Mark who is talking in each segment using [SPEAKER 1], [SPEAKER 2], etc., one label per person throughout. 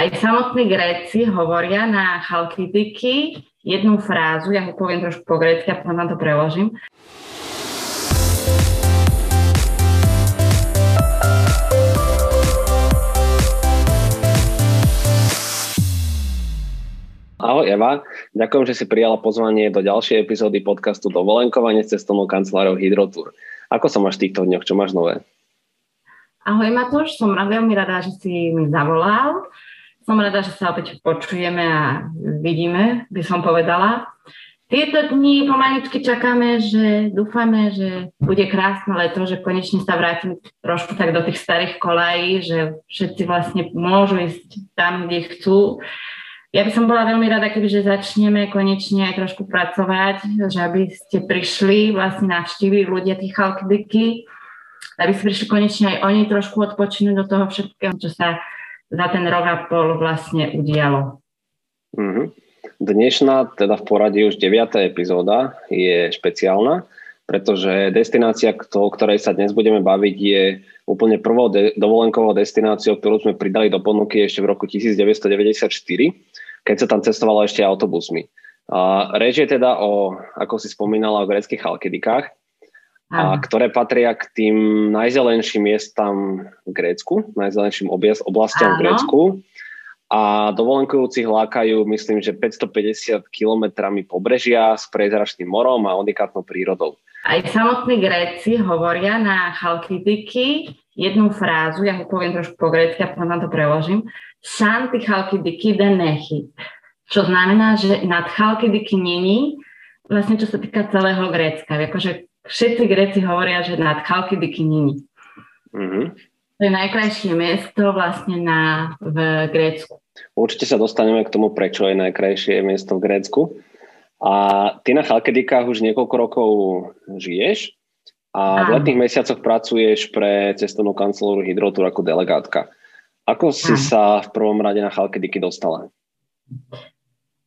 [SPEAKER 1] Aj samotní Gréci hovoria na chalkidiky jednu frázu, ja ho poviem trošku po grécky a potom vám to preložím.
[SPEAKER 2] Ahoj Eva, ďakujem, že si prijala pozvanie do ďalšej epizódy podcastu Dovolenkovanie s cestovnou kanceláriou Hydrotour. Ako sa máš v týchto dňoch, čo máš nové?
[SPEAKER 1] Ahoj Matúš, som veľmi rada, že si mi zavolal. Som rada, že sa opäť počujeme a vidíme, by som povedala. Tieto dni pomaličky čakáme, že dúfame, že bude krásne leto, že konečne sa vrátim trošku tak do tých starých kolají, že všetci vlastne môžu ísť tam, kde chcú. Ja by som bola veľmi rada, keby že začneme konečne aj trošku pracovať, že aby ste prišli, vlastne navštívili ľudia tých chalkdiky, aby si prišli konečne aj oni trošku odpočinúť do toho všetkého, čo sa za ten rok a pol vlastne udialo.
[SPEAKER 2] Mm-hmm. Dnešná, teda v poradí už 9. epizóda je špeciálna, pretože destinácia, o ktorej sa dnes budeme baviť, je úplne prvou de- dovolenkovou destináciou, ktorú sme pridali do ponuky ešte v roku 1994, keď sa tam cestovalo ešte autobusmi. A reč je teda o, ako si spomínala, o greckých chalkidikách, a ktoré patria k tým najzelenším miestam v Grécku, najzelenším oblastiam v Grécku. A dovolenkujúcich lákajú, myslím, že 550 kilometrami pobrežia s prezračným morom a unikátnou prírodou.
[SPEAKER 1] Aj samotní Gréci hovoria na chalkidiky jednu frázu, ja ho poviem trošku po grécky a potom vám to preložím. Šanty chalkidiky denechi. Čo znamená, že nad chalkidiky není, vlastne čo sa týka celého Grécka. Akože všetci Gréci hovoria, že nad Chalkidiky není. Mm-hmm. To je najkrajšie miesto vlastne na, v Grécku.
[SPEAKER 2] Určite sa dostaneme k tomu, prečo je najkrajšie miesto v Grécku. A ty na Chalkidikách už niekoľko rokov žiješ a v letných mesiacoch pracuješ pre cestovnú kancelóru Hydrotour ako delegátka. Ako si Áno. sa v prvom rade na Chalkidiky dostala?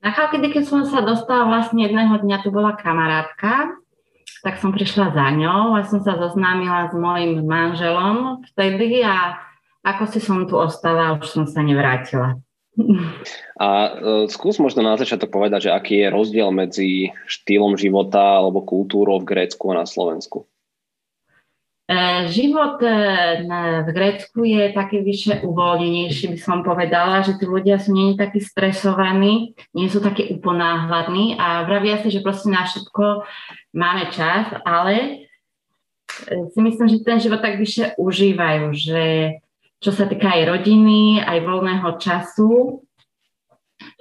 [SPEAKER 1] Na Chalkidiky som sa dostala vlastne jedného dňa, tu bola kamarátka, tak som prišla za ňou a som sa zoznámila s mojim manželom vtedy a ako si som tu ostala, už som sa nevrátila.
[SPEAKER 2] A uh, skús možno na začiatok povedať, že aký je rozdiel medzi štýlom života alebo kultúrou v Grécku a na Slovensku?
[SPEAKER 1] E, život e, v Grécku je taký vyššie uvoľnenejší, by som povedala, že tí ľudia sú nie takí stresovaní, nie sú takí uponáhľadní a vravia si, že proste na všetko máme čas, ale e, si myslím, že ten život tak vyššie užívajú, že čo sa týka aj rodiny, aj voľného času,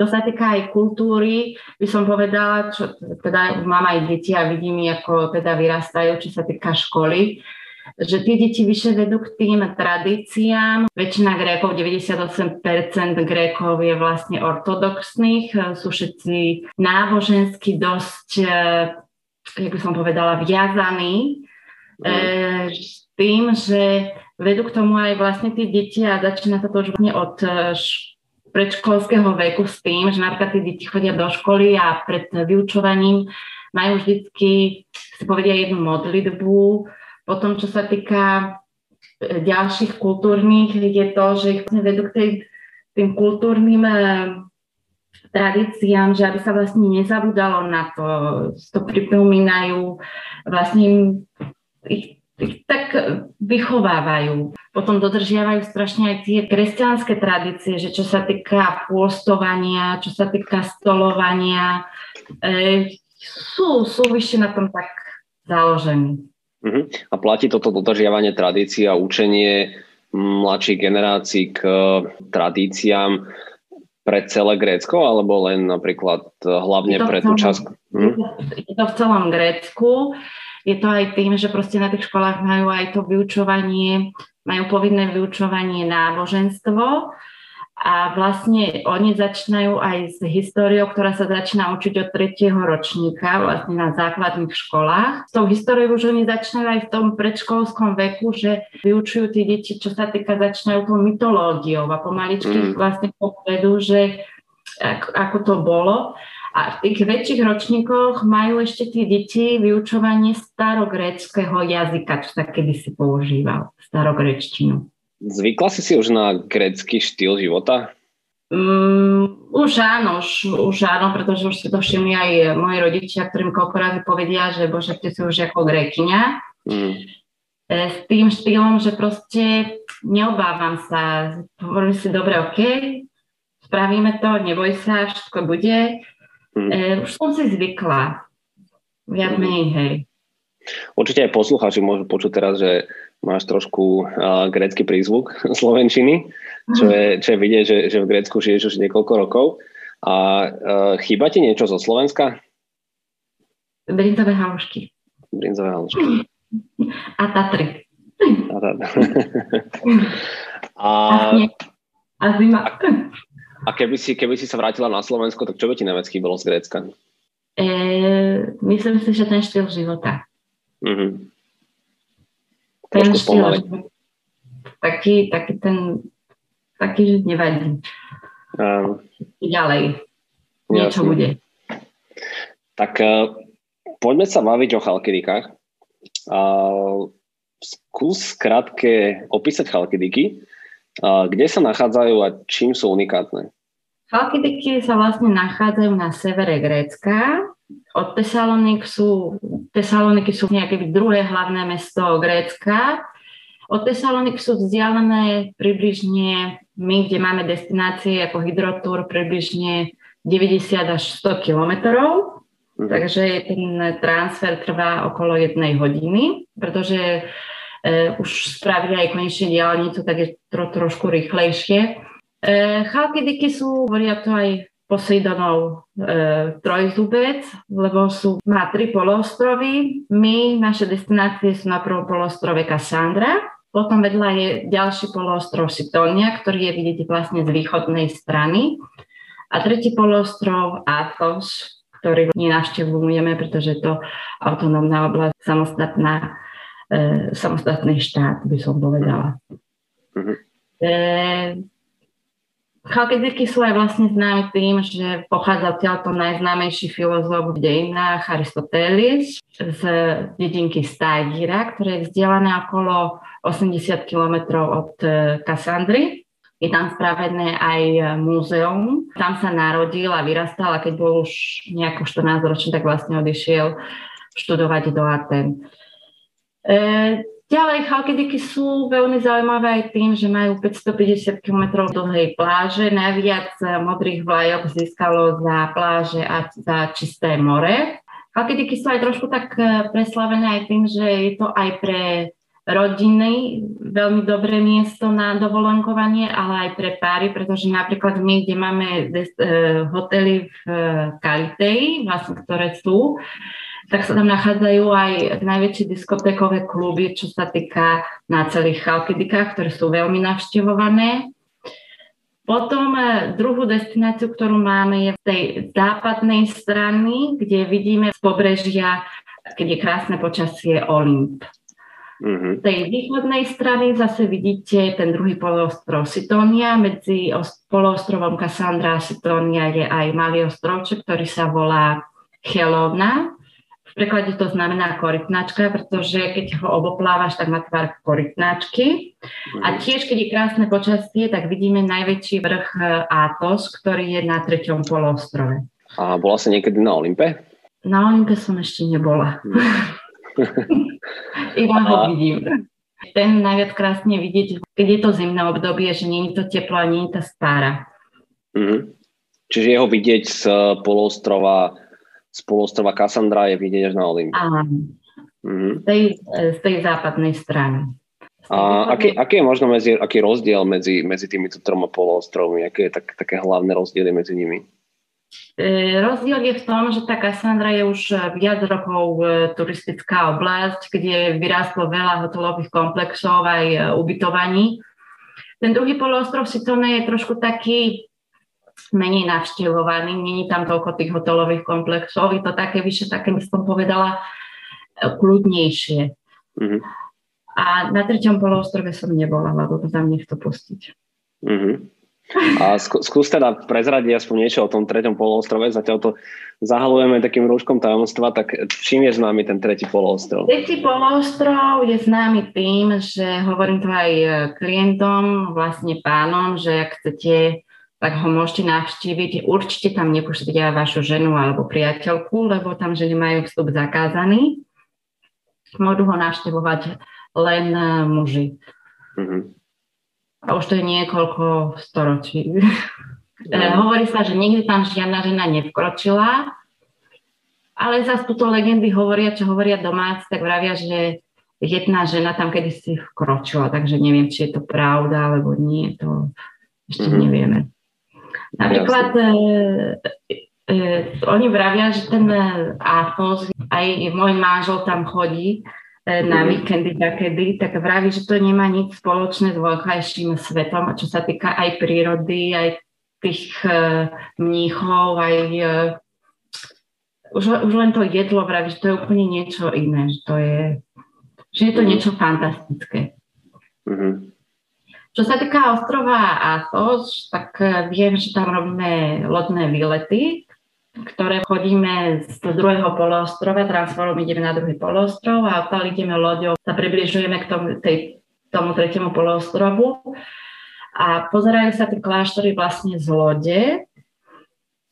[SPEAKER 1] čo sa týka aj kultúry, by som povedala, čo, teda mám aj deti a vidím, ako teda vyrastajú, čo sa týka školy, že tie deti vyššie vedú k tým tradíciám. Väčšina Grékov, 98% Grékov je vlastne ortodoxných, sú všetci nábožensky dosť, jak by som povedala, viazaní mm. e, tým, že vedú k tomu aj vlastne tie deti a začína sa to už vlastne od e, predškolského veku s tým, že napríklad tie deti chodia do školy a pred vyučovaním majú vždycky, si povedia jednu modlitbu, potom, čo sa týka e, ďalších kultúrnych, je to, že ich vlastne vedú k tej, tým kultúrnym e, tradíciám, že aby sa vlastne nezabudalo na to, to pripomínajú, vlastne ich, ich tak vychovávajú. Potom dodržiavajú strašne aj tie kresťanské tradície, že čo sa týka pôstovania, čo sa týka stolovania, e, sú, sú vyššie na tom tak založení.
[SPEAKER 2] Uh-huh. A platí toto dodržiavanie tradícií a učenie mladších generácií k tradíciám pre celé Grécko, alebo len napríklad e, hlavne pre tú časť?
[SPEAKER 1] Hm? Je to v celom Grécku. Je to aj tým, že proste na tých školách majú aj to vyučovanie, majú povinné vyučovanie náboženstvo a vlastne oni začínajú aj s históriou, ktorá sa začína učiť od tretieho ročníka vlastne na základných školách. S tou históriou už oni začínajú aj v tom predškolskom veku, že vyučujú tie deti, čo sa týka, začínajú tou mytológiou a pomaličky mm. vlastne povedú, že ako, ako to bolo. A v tých väčších ročníkoch majú ešte tie deti vyučovanie starogréckého jazyka, čo sa kedysi používal, starogréčtinu.
[SPEAKER 2] Zvykla si si už na grécky štýl života?
[SPEAKER 1] Um, už áno, už, už áno, pretože už si to všimli aj moji rodičia, ktorým koľko razy povedia, že bože, ty si už ako grekyňa. Mm. E, s tým štýlom, že proste neobávam sa. Hovorím si, dobre, OK, spravíme to, neboj sa, všetko bude. Mm. E, už som si zvykla. Viac mm. menej, hej.
[SPEAKER 2] Určite aj poslucháči môžu počuť teraz, že máš trošku uh, grécky prízvuk slovenčiny, čo je, čo je vidieť, že, že v Grécku žiješ už niekoľko rokov. A uh, chýba ti niečo zo Slovenska?
[SPEAKER 1] Brinzové halušky.
[SPEAKER 2] Brinzové halušky.
[SPEAKER 1] A Tatry.
[SPEAKER 2] A, Tatry.
[SPEAKER 1] a, a zima. A,
[SPEAKER 2] a keby, si, keby si sa vrátila na Slovensko, tak čo by ti najviac chýbalo z Grécka?
[SPEAKER 1] E, myslím si, že ten štýl života. Mm-hmm. Ten štýl života. Taký, taký ten, taký, že nevadí. Um, Ďalej. Niečo jasne. bude.
[SPEAKER 2] Tak uh, poďme sa baviť o chalkidikách. Uh, skús krátke opísať chalkidiky. Uh, kde sa nachádzajú a čím sú unikátne?
[SPEAKER 1] Chalkidiky sa vlastne nachádzajú na severe Grécka. Od Tesalonik sú, Tesaloniky sú nejaké druhé hlavné mesto Grécka. Od Tesalonik sú vzdialené približne, my, kde máme destinácie ako hydrotúr, približne 90 až 100 kilometrov. Mhm. Takže ten transfer trvá okolo jednej hodiny, pretože e, už spravili aj konečne diálnicu, tak je to trošku rýchlejšie. E, Chalkidiky sú, hovoria to aj Poseidonov e, trojzubec, lebo sú, má tri poloostrovy. My, naše destinácie sú na prvom poloostrove Cassandra, potom vedľa je ďalší poloostrov Sitonia, ktorý je vidieť vlastne z východnej strany. A tretí poloostrov Athos, ktorý nenavštevujeme, pretože je to autonómna oblasť, samostatná, e, samostatný štát, by som povedala. Mm-hmm. E, Chalkidiky sú aj vlastne známi tým, že pochádza odtiaľto najznámejší filozof v dejinách Aristoteles z dedinky Stagira, ktoré je vzdialené okolo 80 km od Kassandry. Je tam spravené aj múzeum. Tam sa narodil a vyrastal a keď bol už nejako 14 ročný, tak vlastne odišiel študovať do Aten. E, Ďalej, Chalkidiky sú veľmi zaujímavé aj tým, že majú 550 km dlhej pláže. Najviac modrých vlajok získalo za pláže a za čisté more. Chalkidiky sú aj trošku tak e, preslavené aj tým, že je to aj pre rodiny veľmi dobré miesto na dovolenkovanie, ale aj pre páry, pretože napríklad my, kde máme e, hotely v Kalitei, vlastne, ktoré sú, tak sa tam nachádzajú aj najväčšie diskotékové kluby, čo sa týka na celých Chalkidikách, ktoré sú veľmi navštevované. Potom e, druhú destináciu, ktorú máme, je v tej západnej strany, kde vidíme z pobrežia, keď je krásne počasie, Olymp. Z tej východnej strany zase vidíte ten druhý poloostrov Sitónia. Medzi poloostrovom Cassandra a Sitónia je aj malý ostrovček, ktorý sa volá Chelona. V preklade to znamená korytnačka, pretože keď ho oboplávaš, tak má tvar korytnačky. A mhm. tiež, keď je krásne počasie, tak vidíme najväčší vrch e, Atos, ktorý je na treťom polostrove.
[SPEAKER 2] A bola si niekedy na Olympe?
[SPEAKER 1] Na Olympe som ešte nebola. Mhm. Iba ho vidím. Ten najviac krásne vidieť, keď je to zimné obdobie, že nie je to teplo a nie je to spára.
[SPEAKER 2] Mm-hmm. Čiže jeho vidieť z poloostrova z polostrova Cassandra je vidieť až na Olymp.
[SPEAKER 1] Áno. Mm-hmm. Z, tej, z tej západnej strany.
[SPEAKER 2] A aký, aký je možno medzi, aký rozdiel medzi, medzi týmito troma poloostrovmi? Aké je tak, také hlavné rozdiely medzi nimi?
[SPEAKER 1] E, rozdiel je v tom, že tá Cassandra je už viac rokov e, turistická oblasť, kde vyrástlo veľa hotelových komplexov aj e, ubytovaní. Ten druhý poloostrov Sitone je trošku taký menej navštevovaný, není tam toľko tých hotelových komplexov, je to také vyššie, také by som povedala, e, kľudnejšie. Mm-hmm. A na treťom poloostrove som nebola, lebo to tam nechto pustiť. Mm-hmm.
[SPEAKER 2] A skús teda prezradiť aspoň niečo o tom treťom poloostrove, zatiaľ to zahalujeme takým rúškom tajomstva, tak čím je známy ten tretí poloostrov?
[SPEAKER 1] Tretí poloostrov je známy tým, že hovorím to aj klientom, vlastne pánom, že ak chcete tak ho môžete navštíviť. Určite tam nepúšťate aj vašu ženu alebo priateľku, lebo tam ženy majú vstup zakázaný. Môžu ho navštevovať len e, muži. Mm-hmm. A už to je niekoľko storočí. No. Hovorí sa, že nikdy tam žiadna žena nevkročila, ale zase túto legendy hovoria, čo hovoria domáci, tak vravia, že jedna žena tam kedysi vkročila, takže neviem, či je to pravda, alebo nie, to ešte mm-hmm. nevieme. Napríklad e, e, oni vravia, že ten Athos, aj môj manžel tam chodí e, na mm-hmm. víkendy takedy, tak vraví, že to nemá nič spoločné s vonkajším svetom, čo sa týka aj prírody, aj tých e, mníchov, aj e, už, už len to jedlo vraví, že to je úplne niečo iné, že to je že je to mhm. niečo fantastické. Mm-hmm. Čo sa týka ostrova Athos, tak eh, viem, že tam robíme lodné výlety, ktoré chodíme z druhého poloostrova, transforom ideme na druhý poloostrov a odtiaľ ideme loďou, sa približujeme k tomu, tej, tomu tretiemu poloostrovu a pozerajú sa tie kláštory vlastne z lode,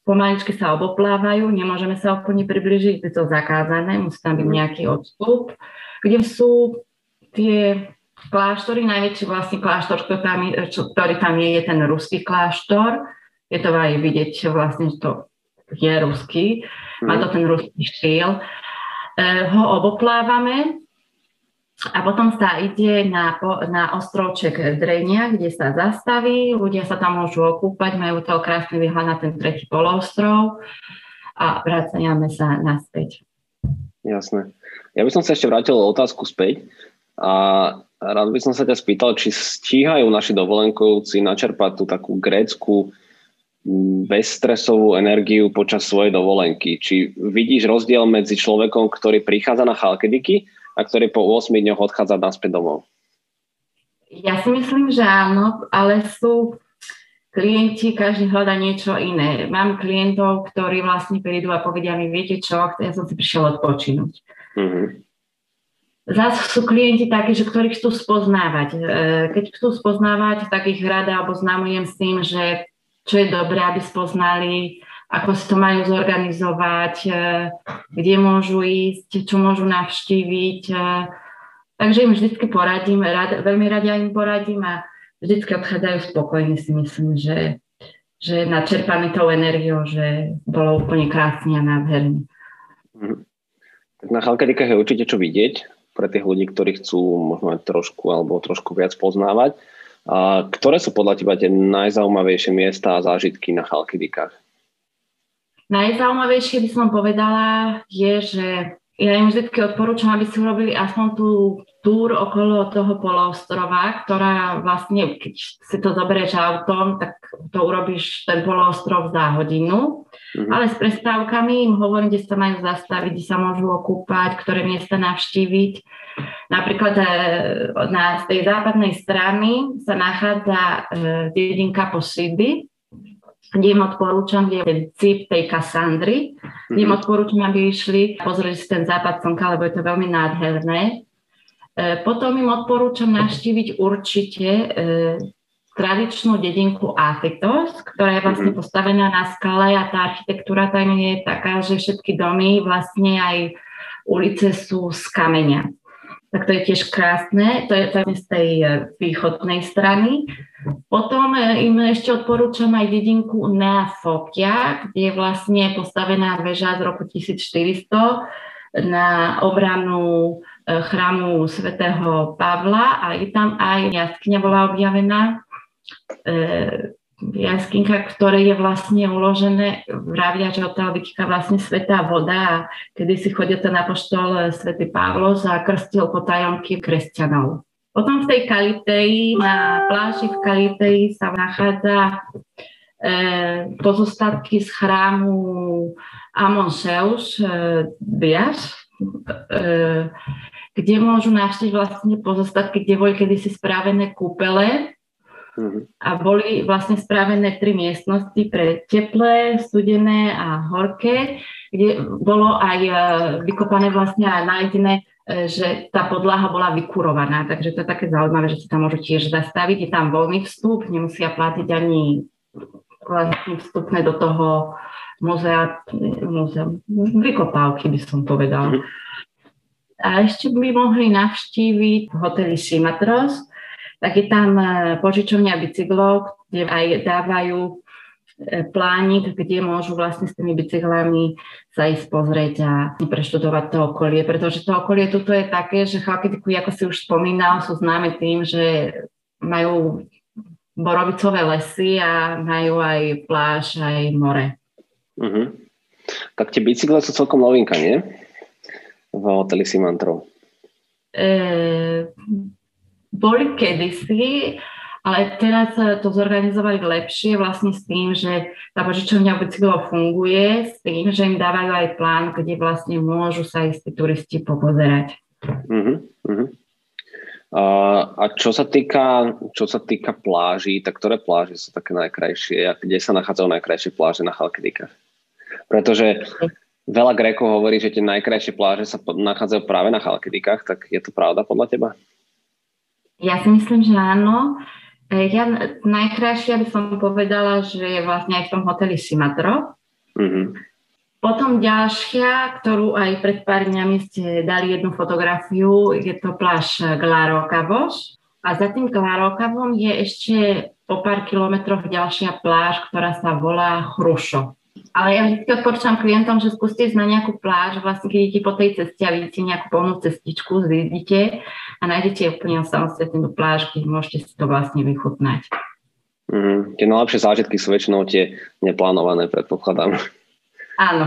[SPEAKER 1] pomaličky sa oboplávajú, nemôžeme sa úplne približiť, je to zakázané, musí tam byť nejaký odstup kde sú tie kláštory, najväčší vlastne kláštor, ktorý tam, čo, ktorý tam je, je ten ruský kláštor. Je to aj vidieť vlastne, že to je ruský, má to mhm. ten ruský štýl. E, ho oboplávame a potom sa ide na, na ostrovček Drenia, kde sa zastaví, ľudia sa tam môžu okúpať, majú to krásny výhľad na ten tretí poloostrov a vracajame sa naspäť.
[SPEAKER 2] Jasné. Ja by som sa ešte vrátil otázku späť a rád by som sa ťa spýtal, či stíhajú naši dovolenkovci načerpať tú takú grécku bezstresovú energiu počas svojej dovolenky. Či vidíš rozdiel medzi človekom, ktorý prichádza na Chalkidiky a ktorý po 8 dňoch odchádza naspäť domov?
[SPEAKER 1] Ja si myslím, že áno, ale sú klienti, každý hľadá niečo iné. Mám klientov, ktorí vlastne prídu a povedia mi, viete čo, ja som si prišiel odpočinúť. Mm-hmm. Zase sú klienti takí, že ktorí chcú spoznávať. E, keď chcú spoznávať, tak ich rada oboznamujem s tým, že čo je dobré, aby spoznali, ako si to majú zorganizovať, e, kde môžu ísť, čo môžu navštíviť. E, takže im vždy poradím, rad, veľmi rada im poradím a vždycky odchádzajú spokojní, si myslím, že, že načerpaný tou energiou, že bolo úplne krásne a nádherný.
[SPEAKER 2] Mm. Tak na Chalkadikách je určite čo vidieť pre tých ľudí, ktorí chcú možno aj trošku alebo trošku viac poznávať. A ktoré sú podľa teba tie najzaujímavejšie miesta a zážitky na Chalkidikách?
[SPEAKER 1] Najzaujímavejšie by som povedala je, že ja im vždy odporúčam, aby si urobili aspoň tú túr okolo toho poloostrova, ktorá vlastne, keď si to zoberieš autom, tak to urobíš ten poloostrov za hodinu. Mm-hmm. Ale s prestávkami im hovorím, kde sa majú zastaviť, kde sa môžu okúpať, ktoré miesta navštíviť. Napríklad e, na tej západnej strany sa nachádza e, dedinka Posidy, im odporúčam, je cip tej Kassandry, kde im odporúčam, aby išli pozrieť si ten západ slnka, lebo je to veľmi nádherné. E, potom im odporúčam navštíviť určite e, tradičnú dedinku Athetos, ktorá je vlastne mhm. postavená na skale a tá architektúra tam je taká, že všetky domy, vlastne aj ulice sú z kameňa tak to je tiež krásne, to je tam z tej e, východnej strany. Potom e, im ešte odporúčam aj dedinku Neafopia, kde je vlastne postavená väža z roku 1400 na obranu e, chrámu svätého Pavla a je tam aj jaskyňa bola objavená jaskinka, ktoré je vlastne uložené, vravia, že odtiaľ vytýka vlastne svetá voda a kedy si chodil ten apoštol eh, svätý Pavlos a krstil potajomky kresťanov. Potom v tej Kaliteji, na pláži v Kaliteji sa nachádza e, pozostatky z chrámu Amon Seus e, e, kde môžu navštíviť vlastne pozostatky, kde boli kedysi správené kúpele. A boli vlastne spravené tri miestnosti pre teplé, studené a horké, kde bolo aj e, vykopané vlastne a nájdené, e, že tá podlaha bola vykurovaná. Takže to je také zaujímavé, že si tam môžu tiež zastaviť. Je tam voľný vstup, nemusia platiť ani vlastne vstupné do toho muzea, muzea vykopávky by som povedal. Mm-hmm. A ešte by mohli navštíviť hotely Simatros, tak je tam e, požičovňa bicyklov, kde aj dávajú e, plánik, kde môžu vlastne s tými bicyklami sa ísť pozrieť a preštudovať to okolie, pretože to okolie tuto je také, že Chalkidiku, ako si už spomínal, sú známe tým, že majú borovicové lesy a majú aj pláž, aj more.
[SPEAKER 2] Uh-huh. Tak tie bicykle sú celkom novinka, nie? V hoteli Simantrov.
[SPEAKER 1] E, boli kedysi, ale teraz to zorganizovali lepšie vlastne s tým, že tá požičovňa bicyklov funguje, s tým, že im dávajú aj plán, kde vlastne môžu sa istí turisti popozerať. Uh-huh, uh-huh.
[SPEAKER 2] A, a čo sa týka, čo sa týka pláží, tak ktoré pláže sú také najkrajšie a kde sa nachádzajú najkrajšie pláže na Chalkidikách? Pretože veľa Grékov hovorí, že tie najkrajšie pláže sa nachádzajú práve na Chalkidikách, tak je to pravda podľa teba?
[SPEAKER 1] Ja si myslím, že áno. E, ja najkrajšia by som povedala, že je vlastne aj v tom hoteli Simatro. Mm-hmm. Potom ďalšia, ktorú aj pred pár dňami ste dali jednu fotografiu, je to pláž Glárokavoš. A za tým Glárokavovom je ešte po pár kilometroch ďalšia pláž, ktorá sa volá Chrušo. Ale ja vždy odporúčam klientom, že skúste ísť na nejakú pláž, vlastne keď idete po tej ceste a vidíte nejakú polnú cestičku, zvidíte a nájdete úplne samostatnú pláž, keď môžete si to vlastne vychutnať.
[SPEAKER 2] Mm, tie najlepšie zážitky sú väčšinou tie neplánované, predpokladám.
[SPEAKER 1] Áno.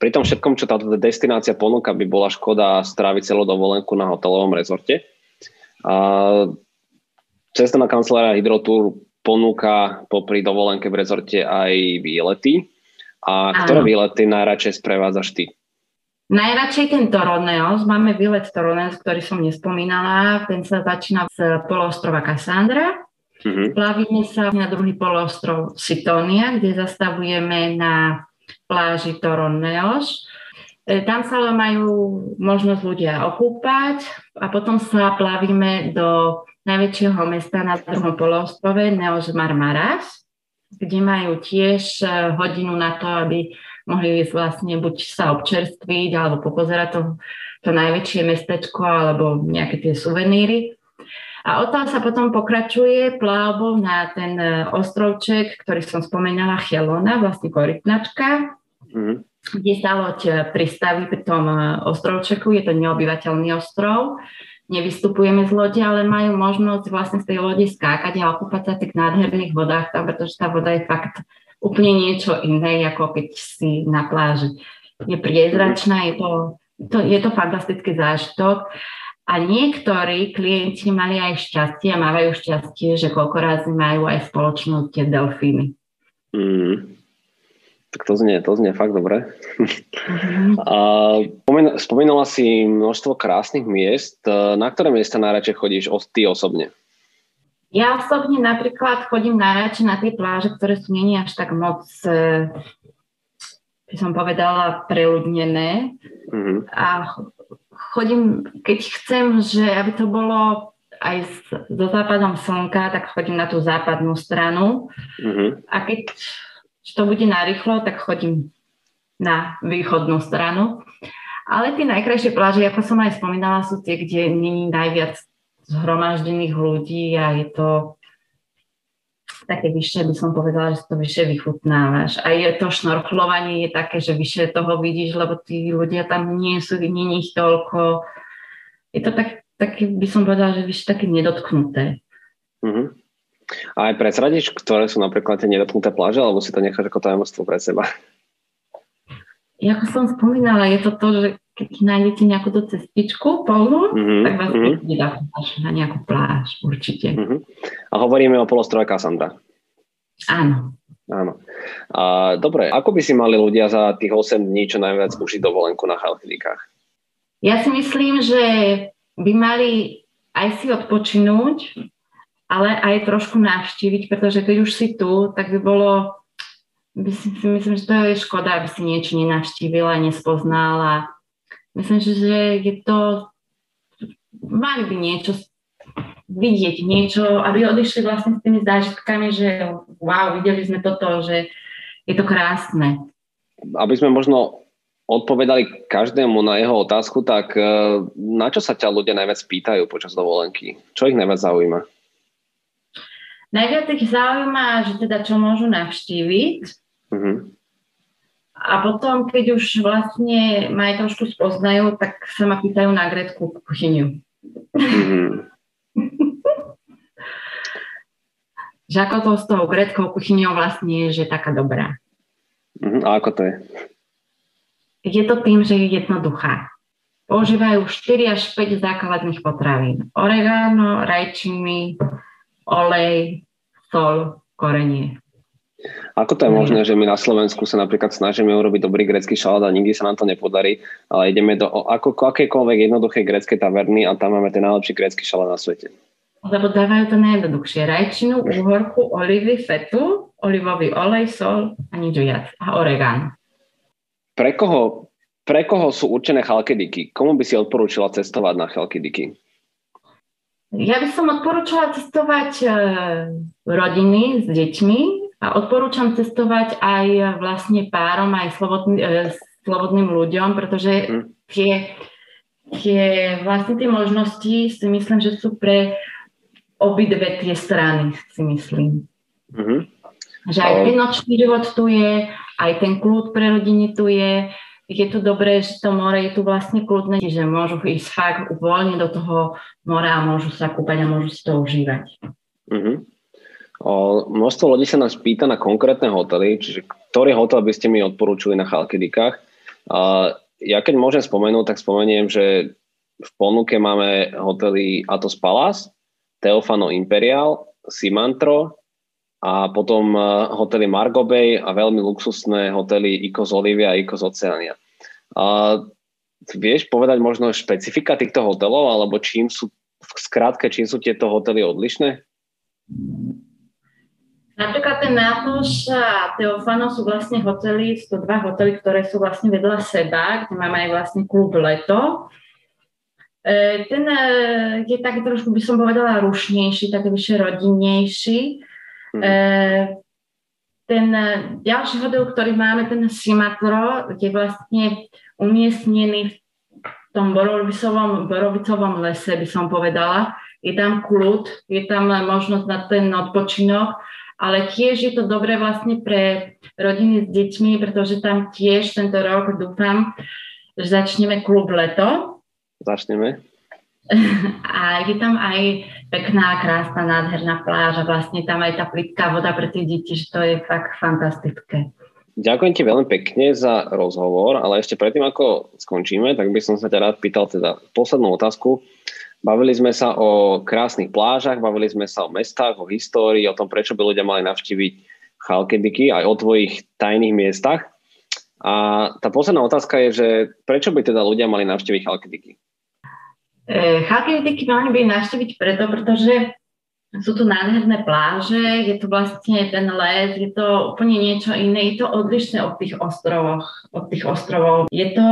[SPEAKER 2] Pri tom všetkom, čo táto destinácia ponúka, by bola škoda stráviť celú dovolenku na hotelovom rezorte. A cestovná kancelária Hydrotour ponúka popri dovolenke v rezorte aj výlety. A ktoré Áno. výlety najradšej sprevádzaš ty?
[SPEAKER 1] Najradšej ten Toroneos. Máme výlet Toroneos, ktorý som nespomínala. Ten sa začína z poloostrova Cassandra. Uh-huh. Plavíme sa na druhý poloostrov Sitonia, kde zastavujeme na pláži Toroneos. E, tam sa majú možnosť ľudia okúpať a potom sa plavíme do najväčšieho mesta na druhom poloostrove Neos Marmaras, kde majú tiež e, hodinu na to, aby mohli vlastne buď sa občerstviť alebo popozerať to, to najväčšie mestečko alebo nejaké tie suveníry. A odtiaľ sa potom pokračuje plavbou na ten e, ostrovček, ktorý som spomenala, Chelona, vlastne korytnačka, mm-hmm. kde sa loď e, pristaví pri tom ostrovčeku, je to neobyvateľný ostrov nevystupujeme z lode, ale majú možnosť vlastne z tej lode skákať a okúpať sa v tých nádherných vodách tam, pretože tá voda je fakt úplne niečo iné, ako keď si na pláži. Je priezračná, je to, to, je to fantastický zážitok. A niektorí klienti mali aj šťastie a mávajú šťastie, že koľko razy majú aj spoločnú tie delfíny. Mm.
[SPEAKER 2] Tak to znie, to znie fakt dobre. Mm-hmm. A spomínala si množstvo krásnych miest. Na ktoré miesta najradšej chodíš ty osobne?
[SPEAKER 1] Ja osobne napríklad chodím najradšej na tie pláže, ktoré sú není až tak moc, e, by som povedala, preľudnené. Mm-hmm. A chodím, keď chcem, že aby to bolo aj so západom slnka, tak chodím na tú západnú stranu. Mm-hmm. A keď že to bude narýchlo, tak chodím na východnú stranu. Ale tie najkrajšie pláže, ako som aj spomínala, sú tie, kde není najviac zhromaždených ľudí a je to také vyššie, by som povedala, že to vyššie vychutnávaš. A je to šnorchlovanie je také, že vyššie toho vidíš, lebo tí ľudia tam nie sú, nie ich toľko. Je to tak, také, by som povedala, že vyššie také nedotknuté. Mm-hmm.
[SPEAKER 2] A aj predsradiš, ktoré sú napríklad tie nedotknuté pláže, alebo si to necháš ako tajomstvo pre seba?
[SPEAKER 1] Ako som spomínala, je to to, že keď nájdete nejakú tú cestičku polnú, mm-hmm, tak vás mm-hmm. na nejakú pláž, určite. Mm-hmm.
[SPEAKER 2] A hovoríme o polostrove Cassandra.
[SPEAKER 1] Áno.
[SPEAKER 2] Áno. A, dobre, ako by si mali ľudia za tých 8 dní čo najviac užiť dovolenku na Chalkidikách?
[SPEAKER 1] Ja si myslím, že by mali aj si odpočinúť, ale aj trošku navštíviť, pretože keď už si tu, tak by bolo, by si, si myslím, že to je škoda, aby si niečo nenavštívila, nespoznala. Myslím, že je to, mali by niečo vidieť niečo, aby odišli vlastne s tými zážitkami, že wow, videli sme toto, že je to krásne.
[SPEAKER 2] Aby sme možno odpovedali každému na jeho otázku, tak e, na čo sa ťa ľudia najviac pýtajú počas dovolenky? Čo ich najviac zaujíma?
[SPEAKER 1] Najviac ich zaujíma, že teda čo môžu navštíviť. Uh-huh. A potom, keď už vlastne ma aj trošku spoznajú, tak sa ma pýtajú na greckú kuchyňu. Uh-huh. že ako to s tou greckou kuchyňou vlastne je, že taká dobrá.
[SPEAKER 2] Uh-huh. A ako to je?
[SPEAKER 1] Je to tým, že je jednoduchá. Používajú 4 až 5 základných potravín. Oregano, rajčiny, olej, sol, korenie.
[SPEAKER 2] Ako to je možné, že my na Slovensku sa napríklad snažíme urobiť dobrý grecký šalát a nikdy sa nám to nepodarí, ale ideme do ako, akékoľvek jednoduché grecké taverny a tam máme ten najlepší grecký šalát na svete.
[SPEAKER 1] Lebo dávajú to najjednoduchšie. Rajčinu, úhorku, olivy, fetu, olivový olej, sol a nič viac. A oregán.
[SPEAKER 2] Pre koho, pre koho sú určené chalkediky? Komu by si odporúčila cestovať na chalkediky?
[SPEAKER 1] Ja by som odporúčala cestovať e, rodiny s deťmi a odporúčam cestovať aj vlastne párom, aj slobodný, e, slobodným ľuďom, pretože mm. tie, tie vlastne tie možnosti si myslím, že sú pre obidve tie strany, si myslím. Mm-hmm. Že aj ten nočný život tu je, aj ten kľud pre rodiny tu je, je tu dobré, že to more je tu vlastne kľudné, že môžu ísť fakt voľne do toho mora a môžu sa kúpať a môžu si to užívať. Uh-huh.
[SPEAKER 2] O, množstvo ľudí sa nás pýta na konkrétne hotely, čiže ktorý hotel by ste mi odporúčili na Chalkidikách. Uh, ja keď môžem spomenúť, tak spomeniem, že v ponuke máme hotely Atos Palace, Teofano Imperial, Simantro, a potom eh, hotely Margo Bay a veľmi luxusné hotely Icos Olivia a Icos Oceania. A vieš povedať možno špecifika týchto hotelov, alebo čím sú, v skrátke, čím sú tieto hotely odlišné?
[SPEAKER 1] Napríklad ten Nápoš a Teofano sú vlastne hotely, sú to dva hotely, ktoré sú vlastne vedľa seba, kde máme aj vlastne klub Leto. E, ten e, je taký trošku, by som povedala, rušnejší, taký vyššie rodinnejší. E, ten ďalší hotel, ktorý máme, ten Simatro, je vlastne umiestnený v tom borovicovom, borovicovom lese, by som povedala. Je tam kľud, je tam možnosť na ten odpočinok, ale tiež je to dobré vlastne pre rodiny s deťmi, pretože tam tiež tento rok dúfam, že začneme klub leto.
[SPEAKER 2] Začneme.
[SPEAKER 1] A je tam aj pekná, krásna, nádherná pláž a vlastne tam aj tá plitká voda pre tie deti, že to je fakt fantastické.
[SPEAKER 2] Ďakujem ti veľmi pekne za rozhovor, ale ešte predtým, ako skončíme, tak by som sa ťa rád pýtal teda poslednú otázku. Bavili sme sa o krásnych plážach, bavili sme sa o mestách, o histórii, o tom, prečo by ľudia mali navštíviť Chalkediky, aj o tvojich tajných miestach. A tá posledná otázka je, že prečo by teda ľudia mali navštíviť Chalkediky?
[SPEAKER 1] E, Chalkidiki mali by navštíviť preto, pretože sú tu nádherné pláže, je to vlastne ten les, je to úplne niečo iné, je to odlišné od tých ostrovoch, od tých ostrovov. Je to,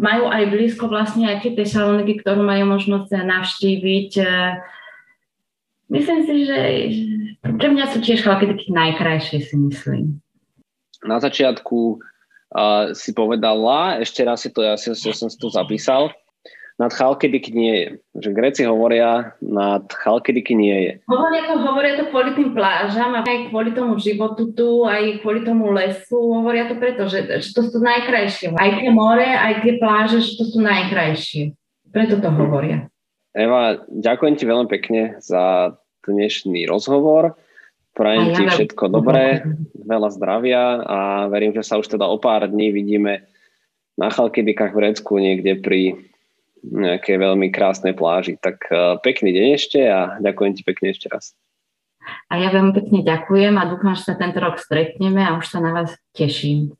[SPEAKER 1] majú aj blízko vlastne aj tie Tesaloniky, ktorú majú možnosť navštíviť. E, myslím si, že pre mňa sú tiež chalkidiky najkrajšie, si myslím.
[SPEAKER 2] Na začiatku uh, si povedala, ešte raz si to, ja, ja som si to zapísal, nad Chalkidiky nie je. Že Gréci hovoria, nad Chalkidiky nie je.
[SPEAKER 1] Hovoria to, hovoria to kvôli tým plážam aj kvôli tomu životu tu, aj kvôli tomu lesu. Hovoria to preto, že, že to sú najkrajšie. Aj tie more, aj tie pláže, že to sú najkrajšie. Preto to hovoria.
[SPEAKER 2] Eva, ďakujem ti veľmi pekne za dnešný rozhovor. Prajem ti všetko dobré, veľa zdravia a verím, že sa už teda o pár dní vidíme na Chalkidikách v Recku niekde pri nejakej veľmi krásnej pláži. Tak uh, pekný deň ešte a ďakujem ti pekne ešte raz.
[SPEAKER 1] A ja veľmi pekne ďakujem a dúfam, že sa tento rok stretneme a už sa na vás teším.